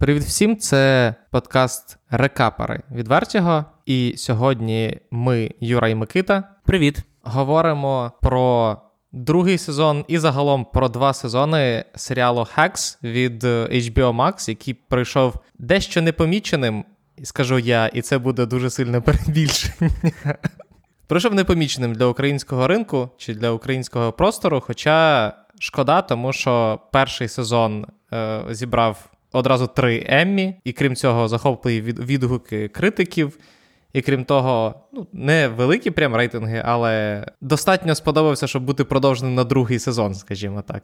Привіт всім! Це подкаст Рекапери від Вертіго. І сьогодні ми, Юра і Микита, Привіт! говоримо про другий сезон і загалом про два сезони серіалу Hacks від HBO Max, який пройшов дещо непоміченим, скажу я, і це буде дуже сильне перебільшення. Пройшов непоміченим для українського ринку чи для українського простору, хоча шкода, тому що перший сезон е, зібрав одразу три Еммі, і крім цього, захопливі відгуки критиків. І крім того, ну, не великі прям рейтинги, але достатньо сподобався, щоб бути продовженим на другий сезон, скажімо так.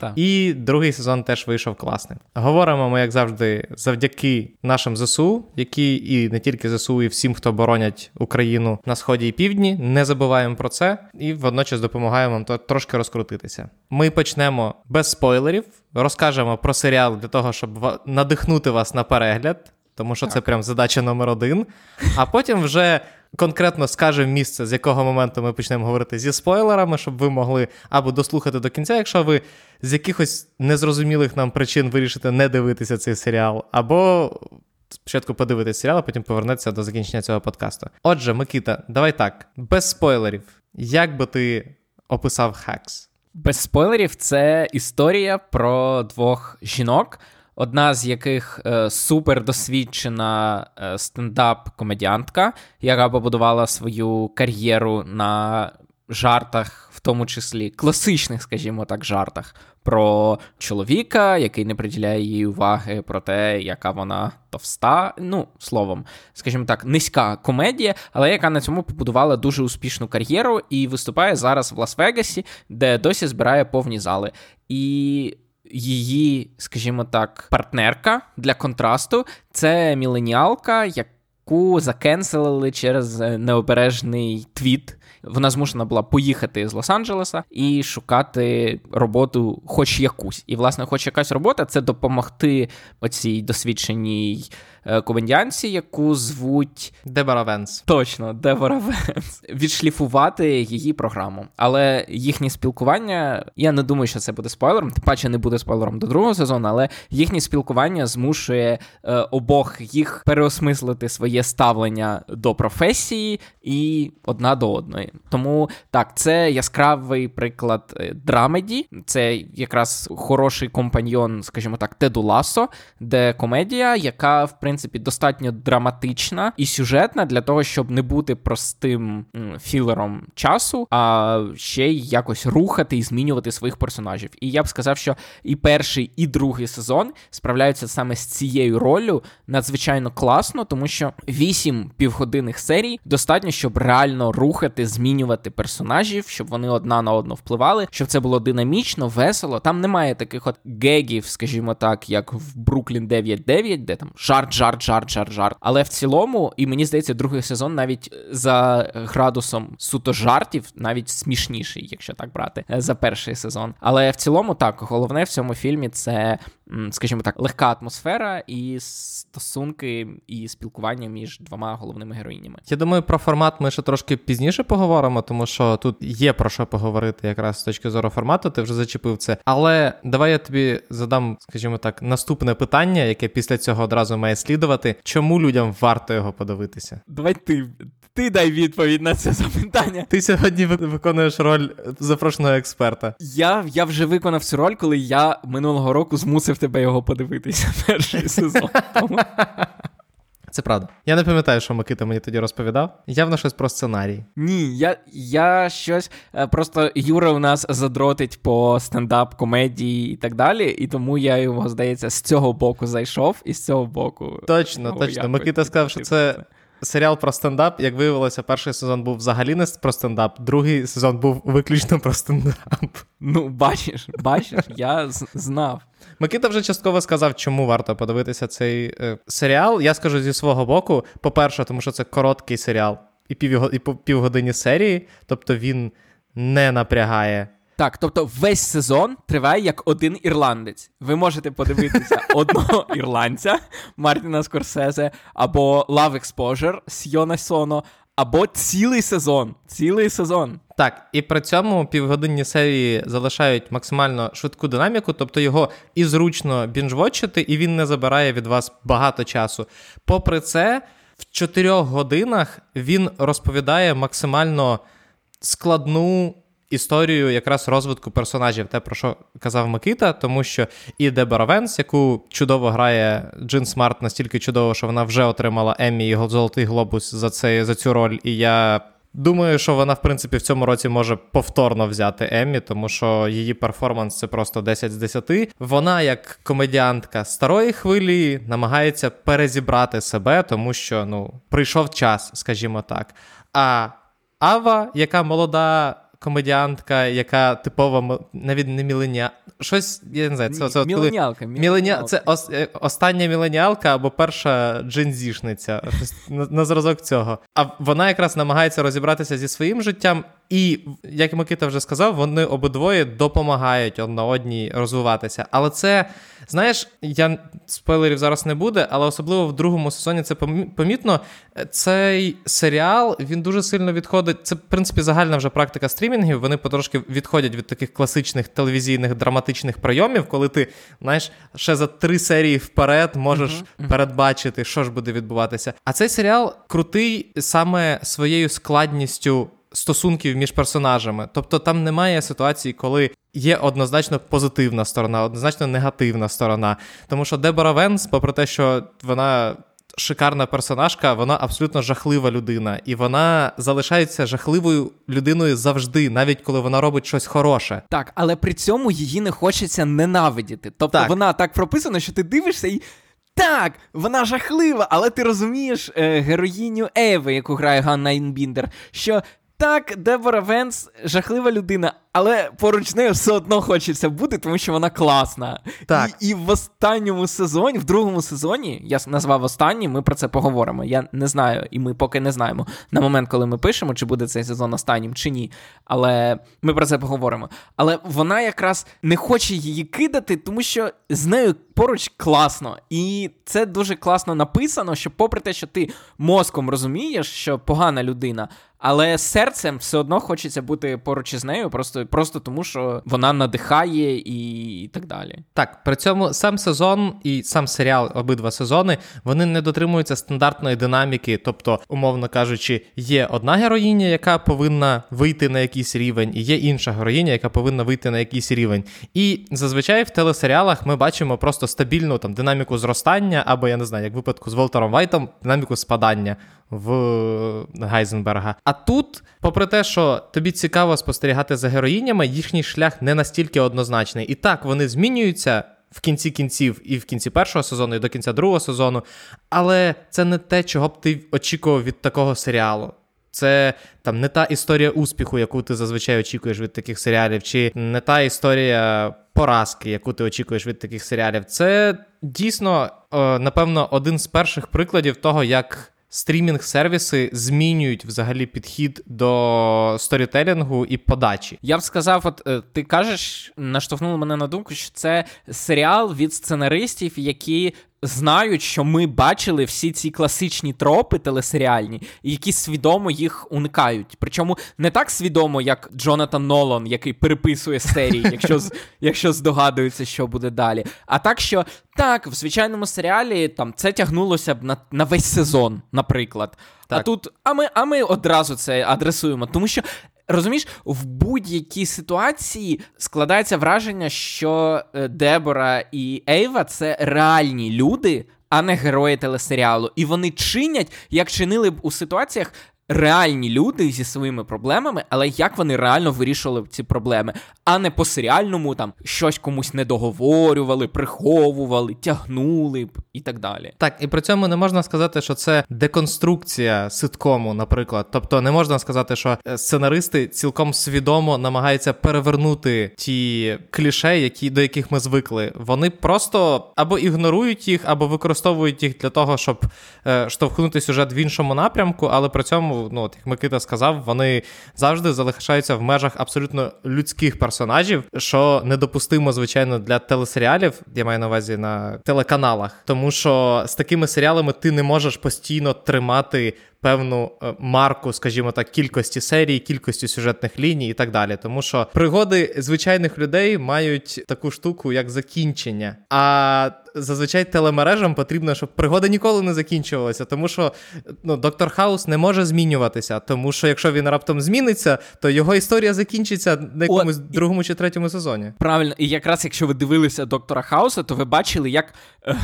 так. І другий сезон теж вийшов класним. Говоримо ми, як завжди, завдяки нашим ЗСУ, які і не тільки ЗСУ, і всім, хто боронять Україну на сході і півдні. Не забуваємо про це і водночас допомагаємо вам трошки розкрутитися. Ми почнемо без спойлерів, розкажемо про серіал для того, щоб надихнути вас на перегляд тому що так. це прям задача номер один. А потім вже конкретно скажемо місце, з якого моменту ми почнемо говорити зі спойлерами, щоб ви могли або дослухати до кінця, якщо ви з якихось незрозумілих нам причин вирішите не дивитися цей серіал, або. Спочатку подивитися серіал, а потім повернеться до закінчення цього подкасту. Отже, Микита, давай так, без спойлерів. Як би ти описав Хакс? Без спойлерів, це історія про двох жінок, одна з яких е, супердосвідчена е, стендап-комедіантка, яка побудувала свою кар'єру на жартах, в тому числі класичних, скажімо так, жартах. Про чоловіка, який не приділяє їй уваги, про те, яка вона товста. Ну, словом, скажімо так, низька комедія, але яка на цьому побудувала дуже успішну кар'єру і виступає зараз в Лас-Вегасі, де досі збирає повні зали. І її, скажімо так, партнерка для контрасту це міленіалка, яку закенселили через необережний твіт. Вона змушена була поїхати з Лос-Анджелеса і шукати роботу, хоч якусь. І, власне, хоч якась робота це допомогти оцій досвідченій Е, комедіанці, яку звуть Дебора Венс. Точно, Дебора Венс. Відшліфувати її програму. Але їхнє спілкування, я не думаю, що це буде спойлером, тим паче не буде спойлером до другого сезону, але їхнє спілкування змушує е, обох їх переосмислити своє ставлення до професії і одна до одної. Тому так, це яскравий приклад е, драмеді, це якраз хороший компаньйон, скажімо так, Теду Ласо, де комедія, яка в принципі принципі, достатньо драматична і сюжетна для того, щоб не бути простим філером часу, а ще й якось рухати і змінювати своїх персонажів. І я б сказав, що і перший, і другий сезон справляються саме з цією ролью надзвичайно класно, тому що вісім півгодинних серій достатньо, щоб реально рухати, змінювати персонажів, щоб вони одна на одну впливали, щоб це було динамічно, весело. Там немає таких от гегів, скажімо так, як в Бруклін 9.9, де там жарт жарт, жарт, жарт, жарт. Але в цілому, і мені здається, другий сезон навіть за градусом суто жартів, навіть смішніший, якщо так брати, за перший сезон. Але в цілому, так, головне в цьому фільмі це, скажімо так, легка атмосфера і стосунки і спілкування між двома головними героїнями. Я думаю, про формат ми ще трошки пізніше поговоримо, тому що тут є про що поговорити, якраз з точки зору формату. Ти вже зачепив це. Але давай я тобі задам, скажімо так, наступне питання, яке після цього одразу має слідувати. Чому людям варто його подивитися? Давай ти ти дай відповідь на це запитання. Ти сьогодні виконуєш роль запрошеного експерта. Я я вже виконав цю роль, коли я минулого року змусив тебе його подивитися. Перший сезон. Це правда. Я не пам'ятаю, що Микита мені тоді розповідав. Явно щось про сценарій. Ні, я я щось. Е, просто Юра у нас задротить по стендап, комедії і так далі. І тому я його, здається, з цього боку зайшов і з цього боку. Точно, точно. Микита сказав, що це. Серіал про стендап, як виявилося, перший сезон був взагалі не про стендап, другий сезон був виключно про стендап. Ну, бачиш, бачиш, я знав. Микита вже частково сказав, чому варто подивитися цей е, серіал. Я скажу зі свого боку: по-перше, тому що це короткий серіал і пів, і півгодині серії, тобто він не напрягає. Так, тобто весь сезон триває як один ірландець. Ви можете подивитися одного ірландця Мартіна Скорсезе або Love Exposure з Йона Соно, або цілий сезон. Цілий сезон. Так, і при цьому півгодинні серії залишають максимально швидку динаміку, тобто його і зручно бінжвотчити, і він не забирає від вас багато часу. Попри це, в чотирьох годинах він розповідає максимально складну історію якраз розвитку персонажів, те, про що казав Микита, тому що і Дебора Венс, яку чудово грає Джин Смарт, настільки чудово, що вона вже отримала Еммі і Золотий Глобус за це, за цю роль. І я. Думаю, що вона, в принципі, в цьому році може повторно взяти Еммі, тому що її перформанс це просто 10 з 10. Вона, як комедіантка старої хвилі, намагається перезібрати себе, тому що ну, прийшов час, скажімо так. А Ава, яка молода комедіантка, яка типова навіть не міленіа. Щось, я не знаю, це, це Міленіалка. Коли... Міленіал... Це ос... Е, остання міленіалка або перша джинзішниця на, на зразок цього. А вона якраз намагається розібратися зі своїм життям і, як Микита вже сказав, вони обидвоє допомагають одна одній розвиватися. Але це, знаєш, я спойлерів зараз не буде, але особливо в другому сезоні це помітно. Цей серіал він дуже сильно відходить. Це, в принципі, загальна вже практика стрімінгів. Вони потрошки відходять від таких класичних телевізійних драматичних прийомів, коли ти знаєш, ще за три серії вперед можеш uh-huh. передбачити, що ж буде відбуватися. А цей серіал крутий саме своєю складністю стосунків між персонажами. Тобто там немає ситуації, коли є однозначно позитивна сторона, однозначно негативна сторона. Тому що Дебора Венс, попри те, що вона. Шикарна персонажка, вона абсолютно жахлива людина, і вона залишається жахливою людиною завжди, навіть коли вона робить щось хороше. Так, але при цьому її не хочеться ненавидіти. Тобто так. вона так прописана, що ти дивишся і. Так, вона жахлива, але ти розумієш е, героїню Еви, яку грає Ганна Інбіндер, що так, Дебора Венс жахлива людина, але поруч нею все одно хочеться бути, тому що вона класна. Так. І і в останньому сезоні, в другому сезоні, я назвав останній, ми про це поговоримо. Я не знаю, і ми поки не знаємо на момент, коли ми пишемо, чи буде цей сезон останнім, чи ні. Але ми про це поговоримо. Але вона якраз не хоче її кидати, тому що з нею поруч класно. І це дуже класно написано, що, попри те, що ти мозком розумієш, що погана людина. Але серцем все одно хочеться бути поруч із нею, просто просто тому, що вона надихає і так далі. Так, при цьому сам сезон і сам серіал, обидва сезони, вони не дотримуються стандартної динаміки. Тобто, умовно кажучи, є одна героїня, яка повинна вийти на якийсь рівень, і є інша героїня, яка повинна вийти на якийсь рівень. І зазвичай в телесеріалах ми бачимо просто стабільну там динаміку зростання, або я не знаю, як в випадку з Волтером Вайтом, динаміку спадання в Гайзенберга. А тут, попри те, що тобі цікаво спостерігати за героїнями, їхній шлях не настільки однозначний. І так, вони змінюються. В кінці кінців і в кінці першого сезону, і до кінця другого сезону. Але це не те, чого б ти очікував від такого серіалу. Це там не та історія успіху, яку ти зазвичай очікуєш від таких серіалів, чи не та історія поразки, яку ти очікуєш від таких серіалів. Це дійсно, напевно, один з перших прикладів того, як стрімінг-сервіси змінюють взагалі підхід до сторітелінгу і подачі. Я б сказав, от е, ти кажеш, наштовхнуло мене на думку, що це серіал від сценаристів, які знають, що ми бачили всі ці класичні тропи телесеріальні, які свідомо їх уникають. Причому не так свідомо, як Джонатан Нолан, який переписує серії, якщо якщо здогадується, що буде далі. А так, що так, в звичайному серіалі там це тягнулося б на на весь сезон, наприклад. Так. А тут, а ми, а ми одразу це адресуємо, тому що Розумієш, в будь-якій ситуації складається враження, що е, Дебора і Ейва це реальні люди, а не герої телесеріалу. І вони чинять, як чинили б у ситуаціях, реальні люди зі своїми проблемами, але як вони реально вирішували ці проблеми, а не по серіальному там щось комусь не договорювали, приховували, тягнули і так далі. Так, і при цьому не можна сказати, що це деконструкція ситкому, наприклад. Тобто не можна сказати, що е, сценаристи цілком свідомо намагаються перевернути ті кліше, які до яких ми звикли. Вони просто або ігнорують їх, або використовують їх для того, щоб е, штовхнути сюжет в іншому напрямку, але при цьому ну от як Микита сказав, вони завжди залишаються в межах абсолютно людських персонажів, що недопустимо, звичайно, для телесеріалів. Я маю на увазі на телеканалах, тому що з такими серіалами ти не можеш постійно тримати певну е, марку, скажімо так, кількості серій, кількості сюжетних ліній і так далі. Тому що пригоди звичайних людей мають таку штуку, як закінчення. А зазвичай телемережам потрібно, щоб пригода ніколи не закінчувалася, тому що ну, доктор Хаус не може змінюватися, тому що якщо він раптом зміниться, то його історія закінчиться на якомусь О, другому чи третьому сезоні. Правильно, і якраз якщо ви дивилися доктора Хауса, то ви бачили, як е,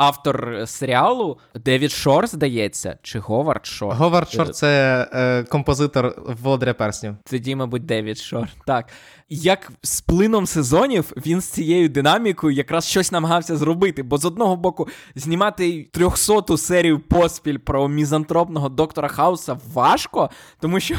автор серіалу Девід Шор, здається, чи Говард Шор? Говард Шор це е, композитор Володаря Перснів. Тоді, мабуть, Девід Шор. Так. Як з плином сезонів він з цією динамікою якраз щось намагався зробити. Бо з одного боку, знімати трьохсоту серію поспіль про мізантропного доктора Хауса важко, тому що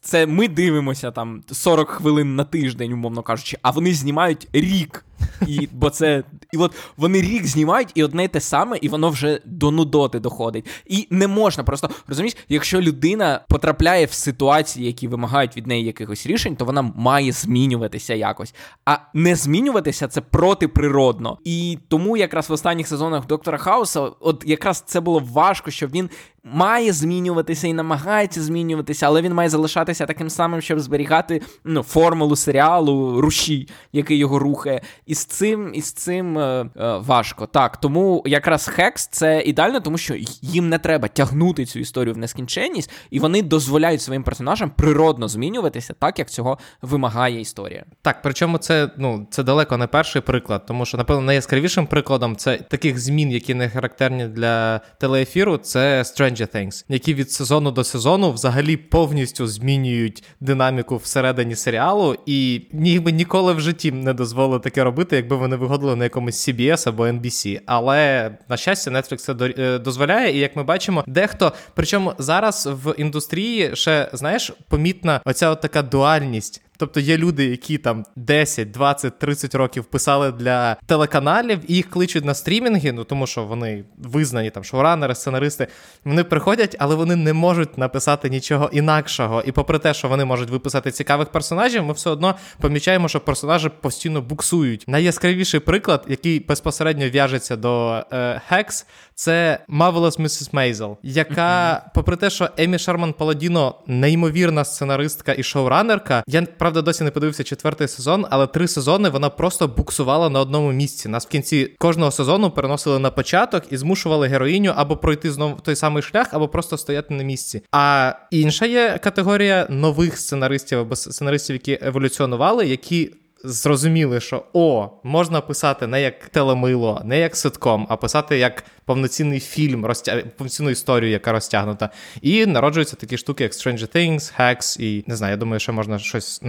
це ми дивимося там 40 хвилин на тиждень, умовно кажучи, а вони знімають рік. І, Бо це. І от вони рік знімають, і одне й те саме, і воно вже до нудоти доходить. І не можна просто розумієш, якщо людина потрапляє в ситуації, які вимагають від неї якихось рішень, то вона має змінюватися якось. А не змінюватися це протиприродно. І тому якраз в останніх сезонах доктора Хауса, от якраз це було важко, щоб він має змінюватися і намагається змінюватися, але він має залишатися таким самим, щоб зберігати ну, формулу серіалу, руші, який його рухає. І з цим і з цим е, е, важко. Так, тому якраз Хекс це ідеально, тому що їм не треба тягнути цю історію в нескінченність, і вони дозволяють своїм персонажам природно змінюватися, так як цього вимагає історія. Так, причому це ну це далеко не перший приклад, тому що, напевно, найяскравішим прикладом це таких змін, які не характерні для телеефіру, це Stranger Things, які від сезону до сезону взагалі повністю змінюють динаміку всередині серіалу, і ніби ніколи в житті не дозволили таке робити, якби вони виходили на якомусь CBS або NBC. Але на щастя, Netflix це е, дозволяє. І як ми бачимо, дехто, причому зараз в індустрії ще знаєш помітна оця от така дуальність. Тобто є люди, які там 10, 20, 30 років писали для телеканалів, і їх кличуть на стрімінги, ну тому що вони визнані там шоуранери, сценаристи. Вони приходять, але вони не можуть написати нічого інакшого. І попри те, що вони можуть виписати цікавих персонажів, ми все одно помічаємо, що персонажі постійно буксують. Найяскравіший приклад, який безпосередньо в'яжеться до Hex, це Marvelous Mrs. Maisel, яка, попри те, що Емі Шарман Паладіно неймовірна сценаристка і шоуранерка, я правда досі не подивився четвертий сезон, але три сезони вона просто буксувала на одному місці. Нас в кінці кожного сезону переносили на початок і змушували героїню або пройти знову той самий шлях, або просто стояти на місці. А інша є категорія нових сценаристів або сценаристів, які еволюціонували, які зрозуміли, що о, можна писати не як телемило, не як ситком, а писати як повноцінний фільм, розтя... повноцінну історію, яка розтягнута. І народжуються такі штуки, як Stranger Things, Hacks, і не знаю, я думаю, що можна щось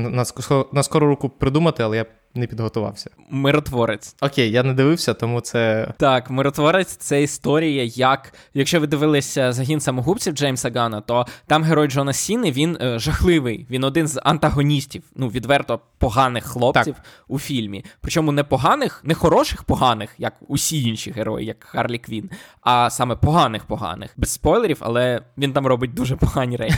на скору руку придумати, але я не підготувався. Миротворець. Окей, я не дивився, тому це. Так, миротворець це історія, як. Якщо ви дивилися загін самогубців Джеймса Гана, то там герой Джона Сіни він е, жахливий. Він один з антагоністів, ну, відверто поганих хлопців так. у фільмі. Причому не поганих, не хороших поганих, як усі інші герої, як Харлі Квін, а саме поганих поганих. Без спойлерів, але він там робить дуже погані речі.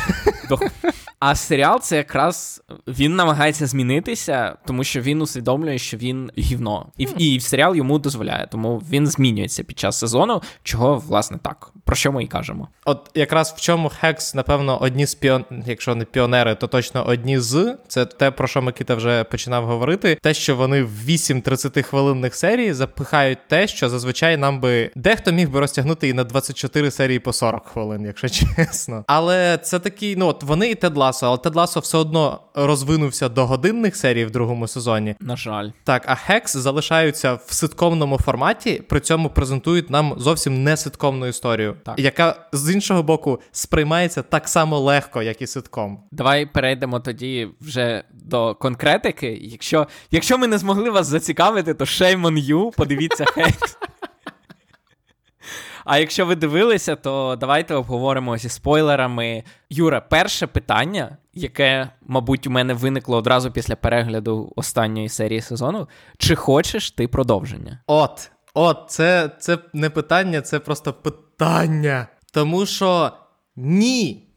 А серіал це якраз він намагається змінитися, тому що він усвідомлює, що він гівно, і mm. і серіал йому дозволяє, тому він змінюється під час сезону, чого власне так. Про що ми і кажемо? От якраз в чому Хекс, напевно, одні з піон... якщо не піонери, то точно одні з це те, про що Микита вже починав говорити. Те, що вони в 8 30 хвилинних серій запихають те, що зазвичай нам би дехто міг би розтягнути і на 24 серії по 40 хвилин, якщо чесно. Але це такий, ну от вони і Тед Ласо, але Тед Ласо все одно розвинувся до годинних серій в другому сезоні. На жаль, так, а Hacks залишаються в ситкомному форматі, при цьому презентують нам зовсім не ситкомну історію, так. яка з іншого боку сприймається так само легко, як і ситком. Давай перейдемо тоді вже до конкретики. Якщо якщо ми не змогли вас зацікавити, то on you, подивіться Hacks. А якщо ви дивилися, то давайте обговоримо зі спойлерами. Юра, перше питання, яке, мабуть, у мене виникло одразу після перегляду останньої серії сезону. Чи хочеш ти продовження? От, от, це, це не питання, це просто питання. Тому що ні.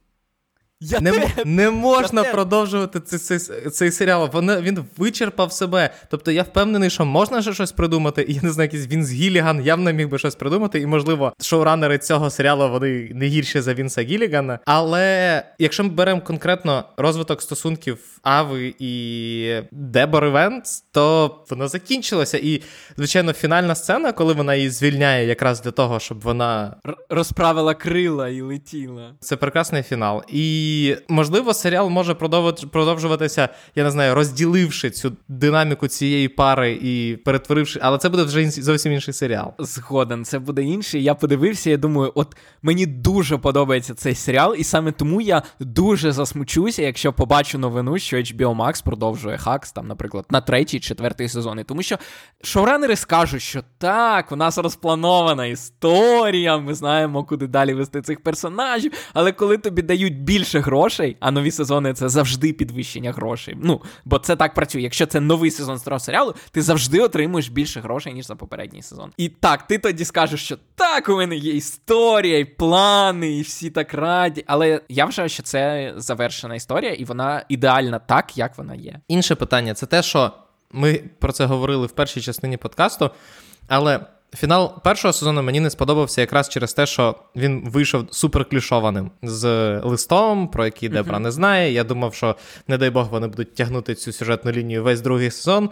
Я не те... не можна я продовжувати цей цей, цей серіал. Він, він вичерпав себе. Тобто я впевнений, що можна ще щось придумати. І я не знаю, якийсь Вінс Гіліган явно міг би щось придумати. І, можливо, шоуранери цього серіалу вони не гірші за Вінса Гілігана. Але якщо ми беремо конкретно розвиток стосунків Ави і Дебори Венц, то воно закінчилося. І, звичайно, фінальна сцена, коли вона її звільняє, якраз для того, щоб вона розправила крила і летіла. Це прекрасний фінал. І можливо, серіал може продовжуватися, я не знаю, розділивши цю динаміку цієї пари і перетворивши, але це буде вже зовсім інший серіал. Згоден, це буде інший. Я подивився. Я думаю, от мені дуже подобається цей серіал, і саме тому я дуже засмучуся, якщо побачу новину, що HBO Max продовжує Хакс, там, наприклад, на третій, четвертий сезони. Тому що шоуранери скажуть, що так, у нас розпланована історія, ми знаємо, куди далі вести цих персонажів. Але коли тобі дають більше грошей, а нові сезони це завжди підвищення грошей. Ну, бо це так працює. Якщо це новий сезон старого серіалу, ти завжди отримуєш більше грошей, ніж за попередній сезон. І так, ти тоді скажеш, що так, у мене є історія, і плани, і всі так раді. Але я вважаю, що це завершена історія, і вона ідеальна так, як вона є. Інше питання це те, що ми про це говорили в першій частині подкасту, але. Фінал першого сезону мені не сподобався якраз через те, що він вийшов суперклішованим з листом, про який Дебра uh-huh. не знає. Я думав, що, не дай Бог, вони будуть тягнути цю сюжетну лінію весь другий сезон.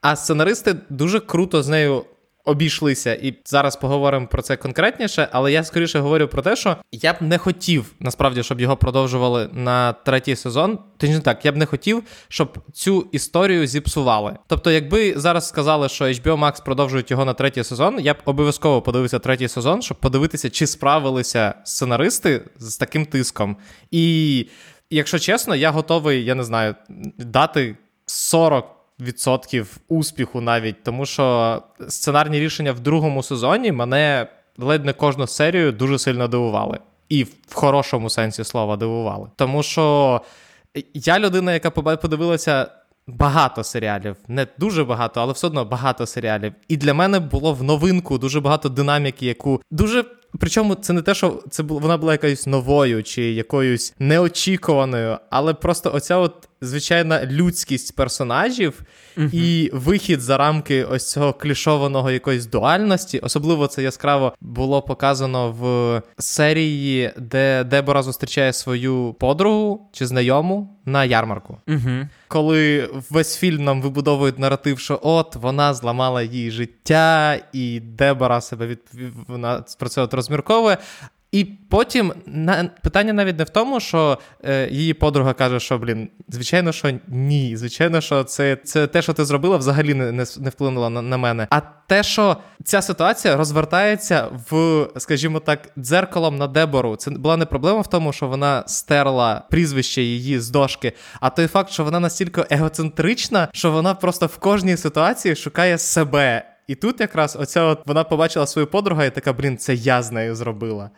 А сценаристи дуже круто з нею обійшлися, і зараз поговоримо про це конкретніше, але я скоріше говорю про те, що я б не хотів насправді, щоб його продовжували на третій сезон. Точно так, я б не хотів, щоб цю історію зіпсували. Тобто, якби зараз сказали, що HBO Max продовжують його на третій сезон, я б обов'язково подивився третій сезон, щоб подивитися, чи справилися сценаристи з таким тиском. І якщо чесно, я готовий, я не знаю, дати 40 відсотків успіху навіть, тому що сценарні рішення в другому сезоні мене ледь не кожну серію дуже сильно дивували. І в хорошому сенсі слова дивували. Тому що я людина, яка подивилася. Багато серіалів, не дуже багато, але все одно багато серіалів. І для мене було в новинку дуже багато динаміки, яку дуже Причому це не те, що це вона була якоюсь новою чи якоюсь неочікуваною, але просто оця от звичайна людськість персонажів uh і вихід за рамки ось цього клішованого якоїсь дуальності. Особливо це яскраво було показано в серії, де Дебора зустрічає свою подругу чи знайому на ярмарку. uh Коли весь фільм нам вибудовують наратив, що от вона зламала її життя, і Дебора себе від вона про це от розмірковує. І потім на питання навіть не в тому, що е, її подруга каже, що блін, звичайно, що ні. Звичайно, що це це те, що ти зробила, взагалі не не, не вплинуло на, на мене. А те, що ця ситуація розвертається в, скажімо так, дзеркалом на Дебору. Це була не проблема в тому, що вона стерла прізвище її з дошки, а той факт, що вона настільки егоцентрична, що вона просто в кожній ситуації шукає себе. І тут якраз оця от вона побачила свою подругу і така, блін, це я з нею зробила.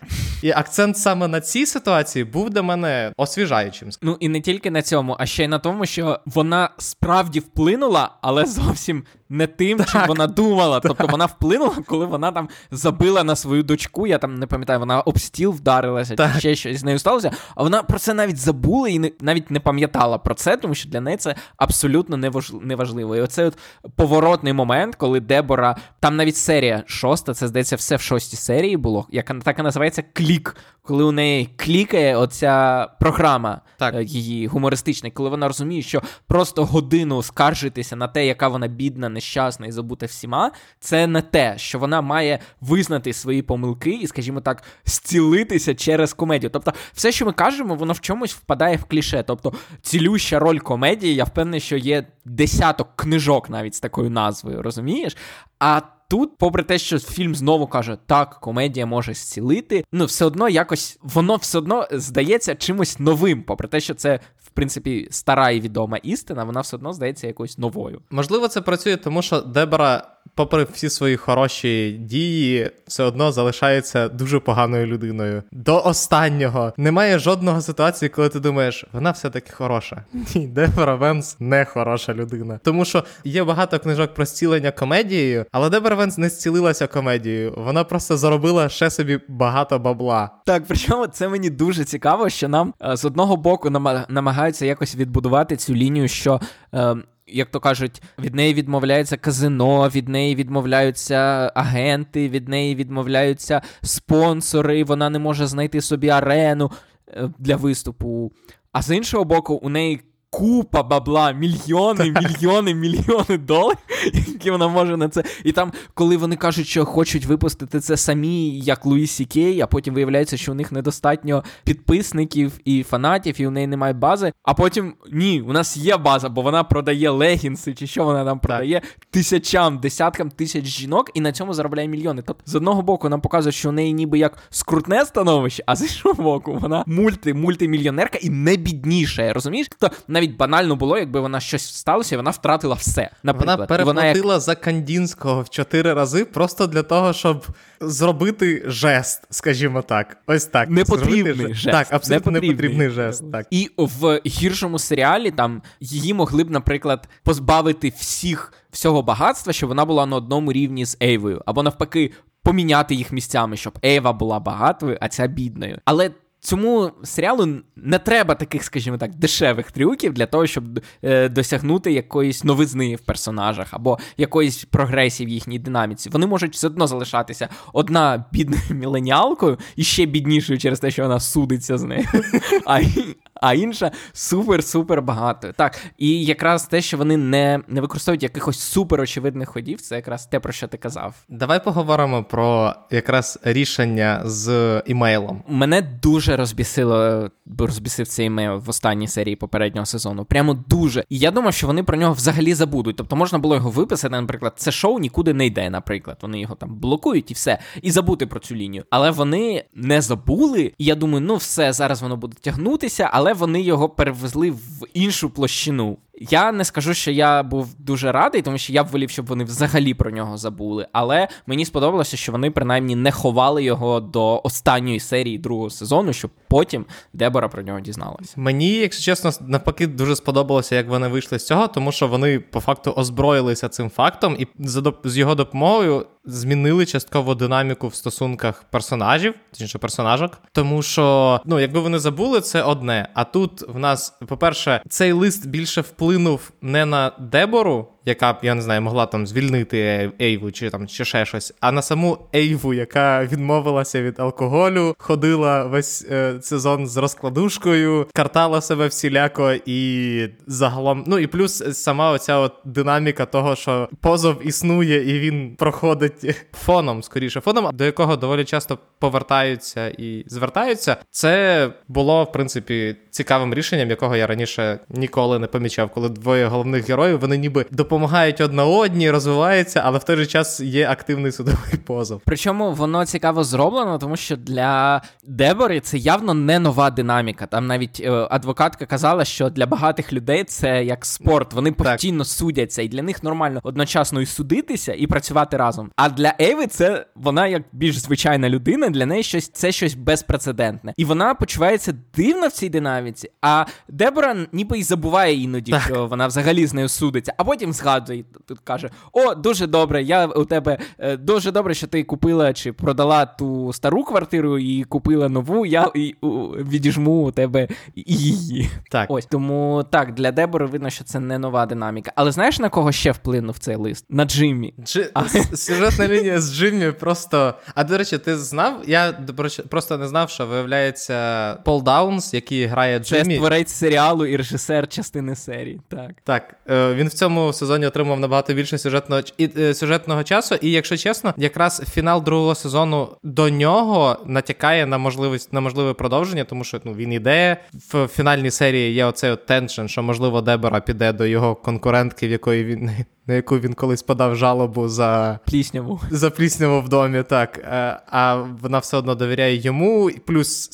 І акцент саме на цій ситуації був для мене освіжаючим. Ну і не тільки на цьому, а ще й на тому, що вона справді вплинула, але зовсім не тим, так, чим вона думала. Так. Тобто вона вплинула, коли вона там забила на свою дочку. Я там не пам'ятаю, вона об стіл вдарилася, так. чи ще щось з нею сталося. А вона про це навіть забула і не, навіть не пам'ятала про це, тому що для неї це абсолютно неважливо. І оцей от поворотний момент, коли Дебора, там навіть серія шоста, це здається, все в шостій серії було, яка так і називається Клік. Коли у неї клікає оця програма так. Е, її гумористична, коли вона розуміє, що просто годину скаржитися на те, яка вона бідна, нещасна і забута всіма, це не те, що вона має визнати свої помилки і, скажімо так, зцілитися через комедію. Тобто, все, що ми кажемо, воно в чомусь впадає в кліше. Тобто, цілюща роль комедії, я впевнений, що є десяток книжок навіть з такою назвою, розумієш? А тут, попри те, що фільм знову каже, так, комедія може зцілити, ну все одно якось воно все одно здається чимось новим, попри те, що це. Принципі, стара і відома істина, вона все одно здається якоюсь новою. Можливо, це працює, тому що Дебора попри всі свої хороші дії, все одно залишається дуже поганою людиною. До останнього немає жодного ситуації, коли ти думаєш, вона все-таки хороша. Ні, Дебора Венс не хороша людина. Тому що є багато книжок про зцілення комедією, але Дебора Венс не зцілилася комедією. Вона просто заробила ще собі багато бабла. Так, причому це мені дуже цікаво, що нам е, з одного боку намагаються якось відбудувати цю лінію, що. Е, як то кажуть, від неї відмовляється казино, від неї відмовляються агенти, від неї відмовляються спонсори, вона не може знайти собі арену е, для виступу. А з іншого боку, у неї купа бабла, мільйони, мільйони, мільйони доларів, які вона може на це. І там, коли вони кажуть, що хочуть випустити це самі, як Луїсі Кей, а потім виявляється, що у них недостатньо підписників і фанатів, і у неї немає бази. А потім ні, у нас є база, бо вона продає легінси, чи що вона нам продає тисячам, десяткам тисяч жінок, і на цьому заробляє мільйони. Тобто, з одного боку, нам показує, що у неї ніби як скрутне становище, а з іншого боку, вона мульти, мультимільйонерка і не бідніша. Розумієш? Тобто навіть навіть банально було, якби вона щось сталося, і вона втратила все. Наприклад. Вона переплатила вона як... за Кандінського в чотири рази просто для того, щоб зробити жест, скажімо так. Ось так. Непотрібний жест. Так, абсолютно непотрібний жест. Так. І в гіршому серіалі там її могли б, наприклад, позбавити всіх всього багатства, щоб вона була на одному рівні з Ейвою, або навпаки. Поміняти їх місцями, щоб Ейва була багатою, а ця бідною. Але Цьому серіалу не треба таких, скажімо так, дешевих трюків для того, щоб е, досягнути якоїсь новизни в персонажах або якоїсь прогресії в їхній динаміці. Вони можуть все одно залишатися одна бідною міленіалкою і ще біднішою через те, що вона судиться з нею. А а інша супер-супер багато. Так, і якраз те, що вони не не використовують якихось супер очевидних ходів, це якраз те, про що ти казав. Давай поговоримо про якраз рішення з імейлом. Мене дуже розбісило, розбісив цей мейл в останній серії попереднього сезону. Прямо дуже. І я думав, що вони про нього взагалі забудуть. Тобто можна було його виписати, наприклад, це шоу нікуди не йде, наприклад. Вони його там блокують і все, і забути про цю лінію. Але вони не забули. І я думаю, ну все, зараз воно буде тягнутися, але вони його перевезли в іншу площину. Я не скажу, що я був дуже радий, тому що я б волів, щоб вони взагалі про нього забули. Але мені сподобалося, що вони принаймні не ховали його до останньої серії другого сезону, щоб потім Дебора про нього дізналася. Мені, якщо чесно, навпаки, дуже сподобалося, як вони вийшли з цього, тому що вони по факту озброїлися цим фактом, і з його допомогою змінили частково динаміку в стосунках персонажів, точніше персонажок. Тому що, ну, якби вони забули, це одне. А тут в нас, по-перше, цей лист більше вплинув не на Дебору, яка б, я не знаю, могла там звільнити Ейву чи там чи ще щось, а на саму Ейву, яка відмовилася від алкоголю, ходила весь е, сезон з розкладушкою, картала себе всіляко і загалом. Ну і плюс сама оця от динаміка того, що позов існує і він проходить фоном, скоріше, фоном, до якого доволі часто повертаються і звертаються. Це було в принципі цікавим рішенням, якого я раніше ніколи не помічав, коли двоє головних героїв вони ніби допомагають допомагають одна одній, розвиваються, але в той же час є активний судовий позов. Причому воно цікаво зроблено, тому що для Дебори це явно не нова динаміка. Там навіть е, адвокатка казала, що для багатих людей це як спорт. Вони постійно так. судяться, і для них нормально одночасно і судитися, і працювати разом. А для Еви це вона як більш звичайна людина. Для неї щось це щось безпрецедентне, і вона почувається дивно в цій динаміці. А Дебора ніби й забуває іноді, так. що вона взагалі з нею судиться, а потім згадує, тут каже: О, дуже добре, я у тебе е, дуже добре, що ти купила чи продала ту стару квартиру і купила нову. Я і, відіжму у тебе її. Так. Ось тому так, для Дебори видно, що це не нова динаміка. Але знаєш на кого ще вплинув цей лист? На Джиммі. Джи... А... Сюжетна лінія з Джиммі просто. А до речі, ти знав? Я просто не знав, що виявляється Пол Даунс, який грає Джиммі. Це творець серіалу і режисер частини серії. Так. Так. Е, він в цьому сезоні сезоні отримав набагато більше сюжетного і, е, сюжетного часу. І якщо чесно, якраз фінал другого сезону до нього натякає на можливість на можливе продовження, тому що ну він іде в фінальній серії. Є оцей от теншн, що можливо Дебора піде до його конкурентки, в якої він. На яку він колись подав жалобу за плісняву за плісняву в домі, так. Е, а вона все одно довіряє йому. Плюс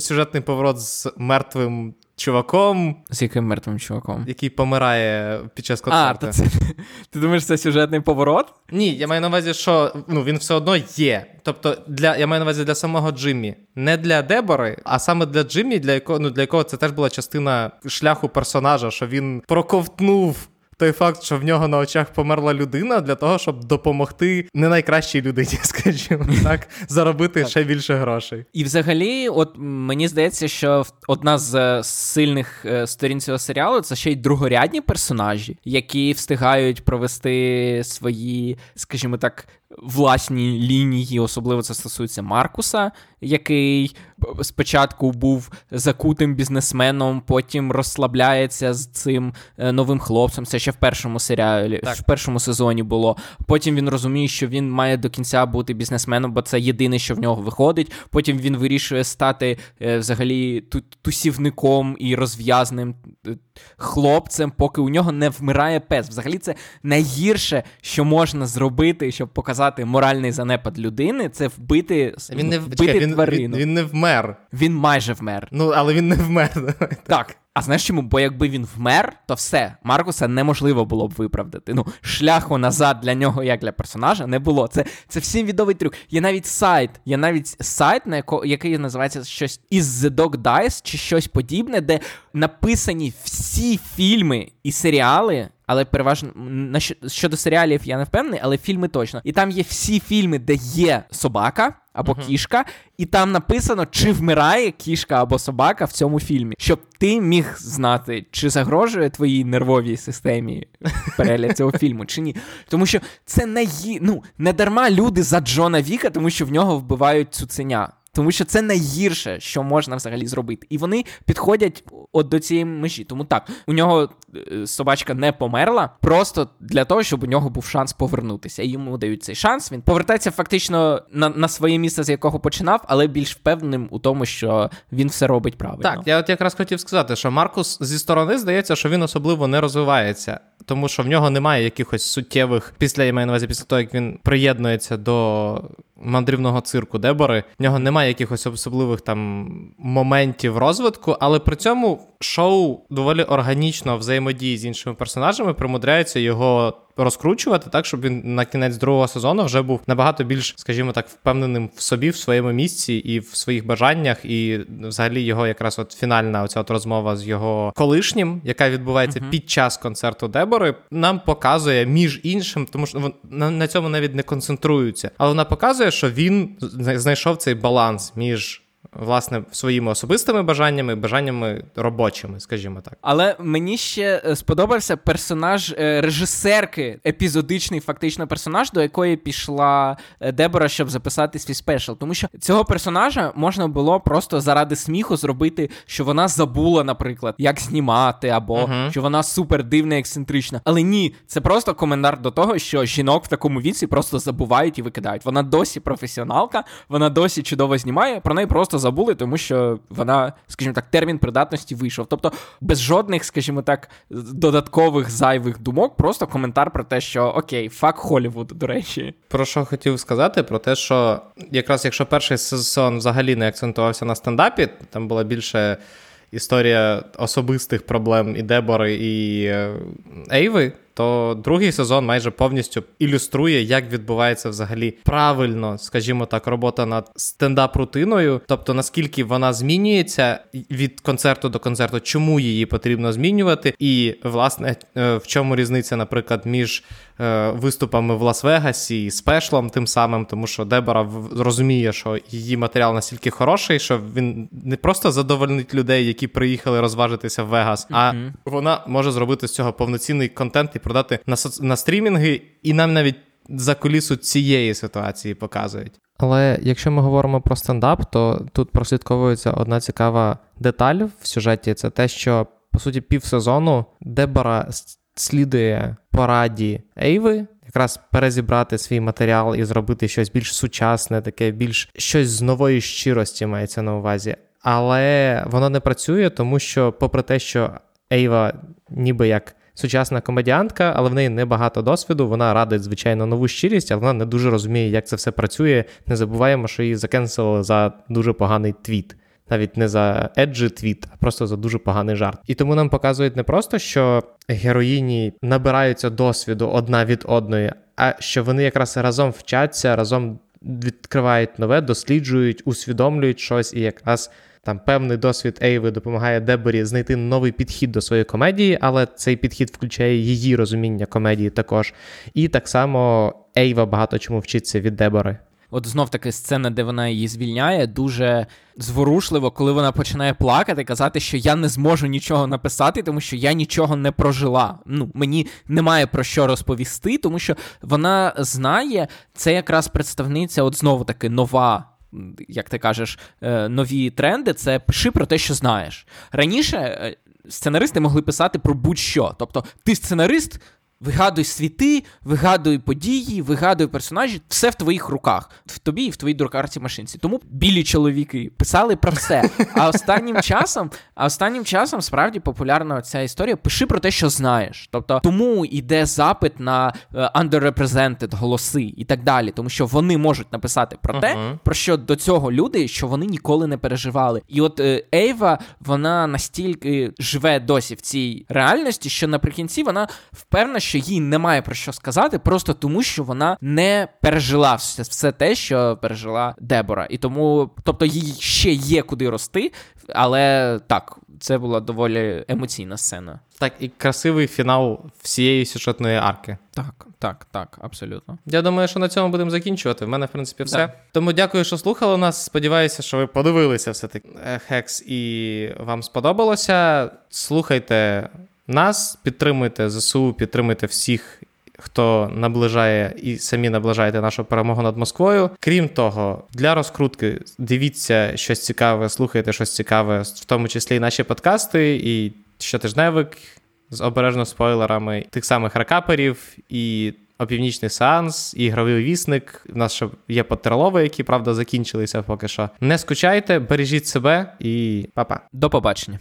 сюжетний поворот з мертвим чуваком. З яким мертвим чуваком? Який помирає під час концерту. А, то це, Ти думаєш, це сюжетний поворот? Ні, я маю на увазі, що ну, він все одно є. Тобто, для я маю на увазі для самого Джиммі. Не для Дебори, а саме для Джиммі, для якого ну, для якого це теж була частина шляху персонажа, що він проковтнув той факт, що в нього на очах померла людина для того, щоб допомогти не найкращій людині, скажімо так, заробити ще більше грошей. І взагалі, от мені здається, що одна з е, сильних е, сторін цього серіалу це ще й другорядні персонажі, які встигають провести свої, скажімо так, власні лінії, особливо це стосується Маркуса, який спочатку був закутим бізнесменом, потім розслабляється з цим е, новим хлопцем. Це ще в першому серіалі, так. в першому сезоні було. Потім він розуміє, що він має до кінця бути бізнесменом, бо це єдине, що в нього виходить. Потім він вирішує стати е, взагалі тусівником і розв'язним е, хлопцем, поки у нього не вмирає пес. Взагалі, це найгірше, що можна зробити, щоб показати моральний занепад людини, це вбити він не вбити Чекай, він, тварину. Він, він не вмер. Він майже вмер. Ну, але він не вмер. Так. А знаєш чому? Бо якби він вмер, то все, Маркуса неможливо було б виправдати. Ну, шляху назад для нього, як для персонажа, не було. Це це всім відомий трюк. Є навіть сайт, є навіть сайт, на яко, який називається щось із The Dog Dice чи щось подібне, де написані всі фільми і серіали. Але переважно на щодо серіалів я не впевнений, але фільми точно. І там є всі фільми, де є собака або uh-huh. кішка, і там написано, чи вмирає кішка або собака в цьому фільмі, щоб ти міг знати, чи загрожує твоїй нервовій системі перегляд цього фільму, чи ні. Тому що це не ї... ну, не дарма люди за Джона Віка, тому що в нього вбивають цуценя. Тому що це найгірше, що можна взагалі зробити. І вони підходять от до цієї межі. Тому так, у нього е, собачка не померла, просто для того, щоб у нього був шанс повернутися. І йому дають цей шанс. Він повертається фактично на на своє місце, з якого починав, але більш впевненим у тому, що він все робить правильно. Так, я от якраз хотів сказати, що Маркус зі сторони здається, що він особливо не розвивається, тому що в нього немає якихось суттєвих після я маю на увазі, після того, як він приєднується до мандрівного цирку Дебори. В нього немає якихось особливих там моментів розвитку, але при цьому шоу доволі органічно взаємодії з іншими персонажами, примудряється його розкручувати так, щоб він на кінець другого сезону вже був набагато більш, скажімо так, впевненим в собі, в своєму місці і в своїх бажаннях. І взагалі його якраз от фінальна оця от розмова з його колишнім, яка відбувається uh-huh. під час концерту Дебори, нам показує між іншим, тому що на цьому навіть не концентруються, але вона показує, що він знайшов цей баланс між власне своїми особистими бажаннями, бажаннями робочими, скажімо так. Але мені ще е, сподобався персонаж е, режисерки, епізодичний фактично персонаж, до якої пішла е, Дебора, щоб записати свій спешл. Тому що цього персонажа можна було просто заради сміху зробити, що вона забула, наприклад, як знімати, або uh-huh. що вона супер дивна, ексцентрична. Але ні, це просто коментар до того, що жінок в такому віці просто забувають і викидають. Вона досі професіоналка, вона досі чудово знімає, про неї просто забули, тому що вона, скажімо так, термін придатності вийшов. Тобто без жодних, скажімо так, додаткових зайвих думок, просто коментар про те, що окей, фак Холлівуд, до речі. Про що хотів сказати? Про те, що якраз якщо перший сезон взагалі не акцентувався на стендапі, там була більше. Історія особистих проблем і Дебори, і е, Ейви, то другий сезон майже повністю ілюструє, як відбувається взагалі правильно, скажімо так, робота над стендап-рутиною, тобто наскільки вона змінюється від концерту до концерту, чому її потрібно змінювати, і власне е, в чому різниця, наприклад, між е, виступами в Лас-Вегасі і спешлом тим самим, тому що Дебора розуміє, що її матеріал настільки хороший, що він не просто задовольнить людей, які приїхали розважитися в Вегас, а mm-hmm. вона може зробити з цього повноцінний контент і продати на соц... на стрімінги, і нам навіть за кулісу цієї ситуації показують. Але якщо ми говоримо про стендап, то тут прослідковується одна цікава деталь в сюжеті: це те, що по суті півсезону Дебора слідує пораді Ейви. Якраз перезібрати свій матеріал і зробити щось більш сучасне, таке більш щось з нової щирості мається на увазі. Але воно не працює, тому що, попри те, що Ейва ніби як сучасна комедіантка, але в неї небагато досвіду. Вона радить, звичайно, нову щирість, але вона не дуже розуміє, як це все працює. Не забуваємо, що її закенселили за дуже поганий твіт. навіть не за еджі твіт, а просто за дуже поганий жарт. І тому нам показують не просто, що героїні набираються досвіду одна від одної, а що вони якраз разом вчаться, разом відкривають нове, досліджують, усвідомлюють щось і якраз. Там певний досвід Ейви допомагає Деборі знайти новий підхід до своєї комедії, але цей підхід включає її розуміння комедії також. І так само Ейва багато чому вчиться від Дебори. От знов таки сцена, де вона її звільняє, дуже зворушливо, коли вона починає плакати, казати, що я не зможу нічого написати, тому що я нічого не прожила. Ну, мені немає про що розповісти, тому що вона знає, це якраз представниця, от знову таки нова. Як ти кажеш, е, нові тренди це пиши про те, що знаєш. Раніше е, сценаристи могли писати про будь-що. Тобто, ти сценарист, Вигадуй світи, вигадуй події, вигадуй персонажі, все в твоїх руках, в тобі і в твоїй друкарці машинці. Тому білі чоловіки писали про все. А останнім часом, а останнім часом справді популярна ця історія. Пиши про те, що знаєш. Тобто тому йде запит на е, underrepresented голоси і так далі, тому що вони можуть написати про те, uh-huh. про що до цього люди, що вони ніколи не переживали. І от е, Ейва, вона настільки живе досі в цій реальності, що наприкінці вона впевнена що їй немає про що сказати, просто тому, що вона не пережила все, все те, що пережила Дебора. І тому, тобто, їй ще є куди рости, але так. Це була доволі емоційна сцена. Так, і красивий фінал всієї сюжетної арки. Так, так, так, абсолютно. Я думаю, що на цьому будемо закінчувати. В мене, в принципі, все. Да. Тому дякую, що слухали нас. Сподіваюся, що ви подивилися все-таки Хекс і вам сподобалося. Слухайте нас, підтримуйте ЗСУ, підтримуйте всіх. Хто наближає і самі наближаєте нашу перемогу над Москвою. Крім того, для розкрутки дивіться щось цікаве, слухайте щось цікаве, в тому числі і наші подкасти, і щотижневик з обережно спойлерами тих самих ракаперів, і опівнічний сеанс, ігровий вісник. У нас ще є потрелови, які правда закінчилися поки що. Не скучайте, бережіть себе і па-па. До побачення.